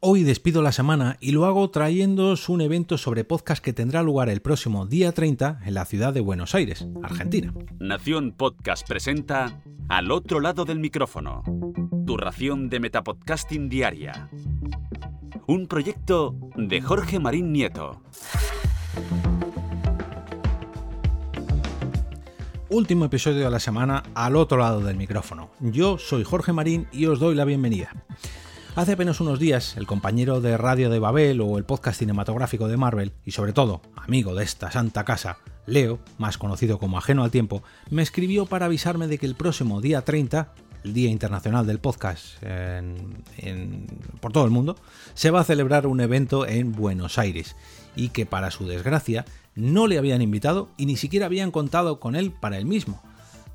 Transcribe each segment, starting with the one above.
Hoy despido la semana y lo hago trayéndoos un evento sobre podcast que tendrá lugar el próximo día 30 en la ciudad de Buenos Aires, Argentina. Nación Podcast presenta Al otro lado del micrófono, tu ración de Metapodcasting diaria. Un proyecto de Jorge Marín Nieto. Último episodio de la semana al otro lado del micrófono. Yo soy Jorge Marín y os doy la bienvenida. Hace apenas unos días, el compañero de Radio de Babel o el podcast cinematográfico de Marvel, y sobre todo, amigo de esta santa casa, Leo, más conocido como Ajeno al Tiempo, me escribió para avisarme de que el próximo día 30, el Día Internacional del Podcast por todo el mundo, se va a celebrar un evento en Buenos Aires, y que para su desgracia no le habían invitado y ni siquiera habían contado con él para el mismo.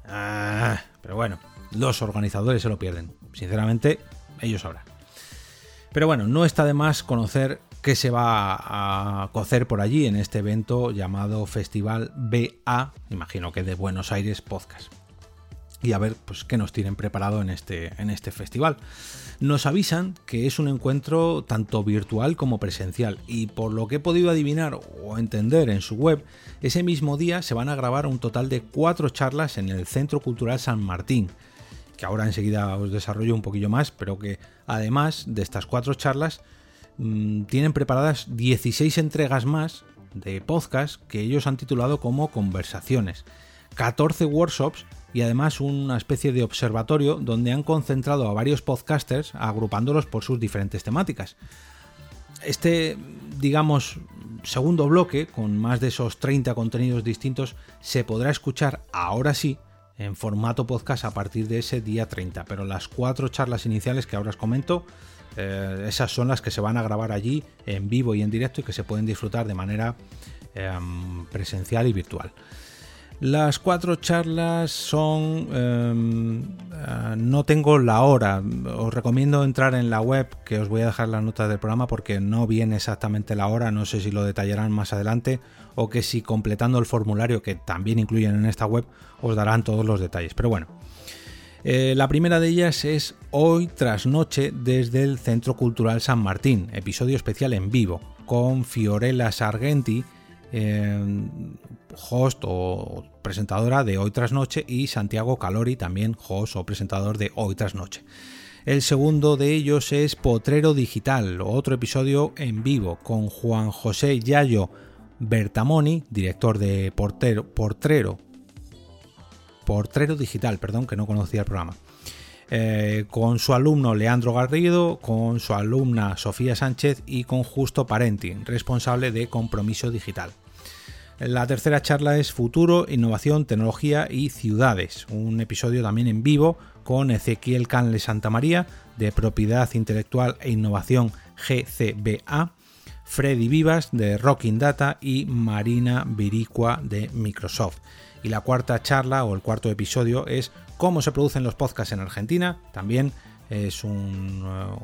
Ah, pero bueno, los organizadores se lo pierden. Sinceramente, ellos sabrán. Pero bueno, no está de más conocer qué se va a cocer por allí en este evento llamado Festival BA, imagino que de Buenos Aires Podcast. Y a ver pues, qué nos tienen preparado en este, en este festival. Nos avisan que es un encuentro tanto virtual como presencial y por lo que he podido adivinar o entender en su web, ese mismo día se van a grabar un total de cuatro charlas en el Centro Cultural San Martín, que ahora enseguida os desarrollo un poquillo más, pero que además de estas cuatro charlas mm, tienen preparadas 16 entregas más de podcast que ellos han titulado como conversaciones, 14 workshops y además una especie de observatorio donde han concentrado a varios podcasters agrupándolos por sus diferentes temáticas. Este, digamos, segundo bloque, con más de esos 30 contenidos distintos, se podrá escuchar ahora sí en formato podcast a partir de ese día 30. Pero las cuatro charlas iniciales que ahora os comento, eh, esas son las que se van a grabar allí en vivo y en directo y que se pueden disfrutar de manera em, presencial y virtual. Las cuatro charlas son... Em, eh, no tengo la hora. Os recomiendo entrar en la web, que os voy a dejar las notas del programa porque no viene exactamente la hora. No sé si lo detallarán más adelante o que si completando el formulario que también incluyen en esta web os darán todos los detalles. Pero bueno. Eh, la primera de ellas es Hoy tras Noche desde el Centro Cultural San Martín, episodio especial en vivo, con Fiorella Sargenti, eh, host o presentadora de Hoy tras Noche, y Santiago Calori, también host o presentador de Hoy tras Noche. El segundo de ellos es Potrero Digital, otro episodio en vivo con Juan José Yayo Bertamoni, director de Portero, Portrero, Portrero Digital, perdón, que no conocía el programa. Eh, con su alumno Leandro Garrido, con su alumna Sofía Sánchez y con Justo Parenti, responsable de Compromiso Digital. La tercera charla es Futuro, Innovación, Tecnología y Ciudades, un episodio también en vivo con Ezequiel Canle Santamaría de Propiedad Intelectual e Innovación GCBA, Freddy Vivas de Rocking Data y Marina Viricua de Microsoft. Y la cuarta charla o el cuarto episodio es cómo se producen los podcasts en Argentina, también es una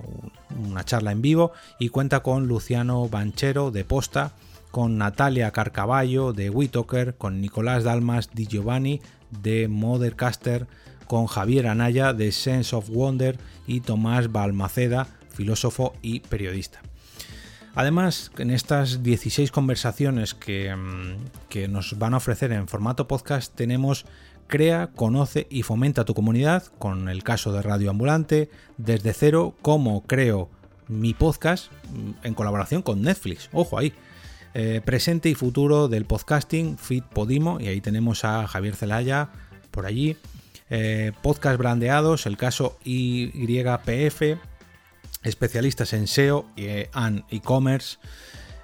charla en vivo y cuenta con Luciano Banchero de Posta, con Natalia Carcaballo de Witoker, con Nicolás Dalmas Di Giovanni de Mothercaster, con Javier Anaya de Sense of Wonder y Tomás Balmaceda, filósofo y periodista. Además, en estas 16 conversaciones que, mm, que, nos van a ofrecer en formato podcast tenemos Crea, conoce y fomenta tu comunidad, con el caso de Radio Ambulante, desde cero, cómo creo mi podcast mm, en colaboración con Netflix. Ojo ahí. Eh, presente y futuro del podcasting, Fit Podimo, y ahí tenemos a Javier Zelaya por allí. Eh, podcast brandeados, el caso YPF, especialistas en SEO y eh, e-commerce.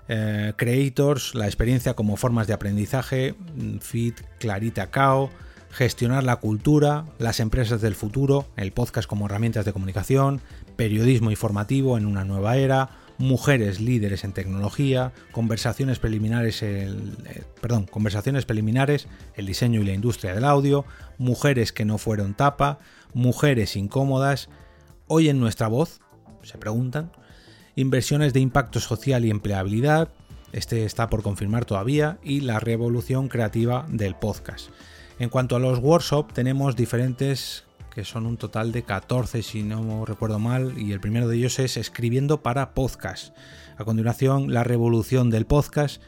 creators, la experiencia como formas de aprendizaje, mm, Fit, Clarita Cao, gestionar la cultura, las empresas del futuro, el podcast como herramientas de comunicación, periodismo informativo en una nueva era, mujeres líderes en tecnología, conversaciones preliminares, el, eh, perdón, conversaciones preliminares, el diseño y la industria del audio, mujeres que no fueron tapa, mujeres incómodas, oyen nuestra voz, se preguntan, inversiones de impacto social y empleabilidad, este está por confirmar todavía, y la revolución creativa del podcast. En cuanto a los workshops, tenemos diferentes que son un total de 14 si no recuerdo mal, y el primero de ellos es Escribiendo para Podcast. A continuación, la revolución del podcast,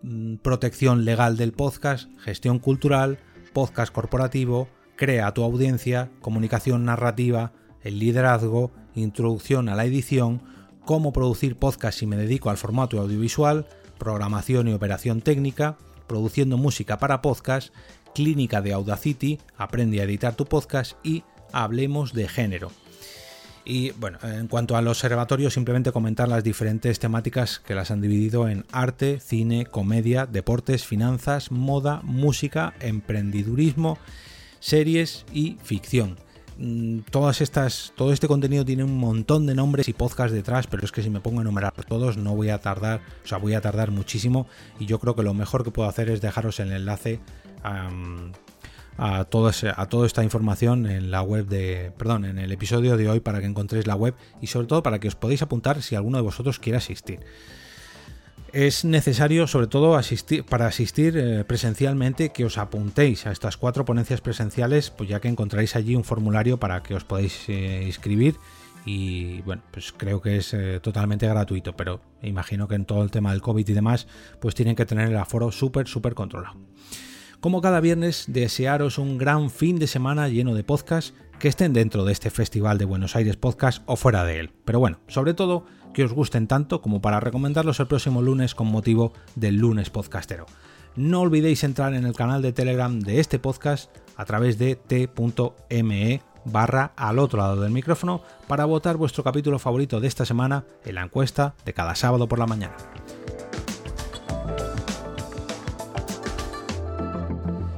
mm, protección legal del podcast, gestión cultural, podcast corporativo, crea tu audiencia, comunicación narrativa, el liderazgo, introducción a la edición, cómo producir podcast si me dedico al formato audiovisual, programación y operación técnica, produciendo música para podcast, clínica de Audacity, aprende a editar tu podcast y hablemos de género. Y bueno, en cuanto al observatorio, simplemente comentar las diferentes temáticas que las han dividido en arte, cine, comedia, deportes, finanzas, moda, música, emprendidurismo, series y ficción. Mm, todas estas, todo este contenido tiene un montón de nombres y podcasts detrás, pero es que si me pongo a enumerar todos no voy a tardar, o sea, voy a tardar muchísimo y yo creo que lo mejor que puedo hacer es dejaros el enlace a, toda esta información en la web de, perdón, en el episodio de hoy para que encontréis la web y sobre todo para que os podáis apuntar si alguno de vosotros quiere asistir es necesario, sobre todo asistir, para asistir eh, presencialmente, que os apuntéis a estas cuatro ponencias presenciales, pues ya que encontraréis allí un formulario para que os podáis eh, inscribir. Y bueno, pues creo que es eh, totalmente gratuito, pero imagino que en todo el tema del COVID y demás, pues tienen que tener el aforo súper, súper controlado. Como cada viernes, desearos un gran fin de semana lleno de podcasts que estén dentro de este Festival de Buenos Aires Podcast o fuera de él. Pero bueno, sobre todo, que os gusten tanto como para recomendarlos el próximo lunes con motivo del lunes podcastero. No olvidéis entrar en el canal de Telegram de este podcast a través de t.me barra al otro lado del micrófono para votar vuestro capítulo favorito de esta semana en la encuesta de cada sábado por la mañana.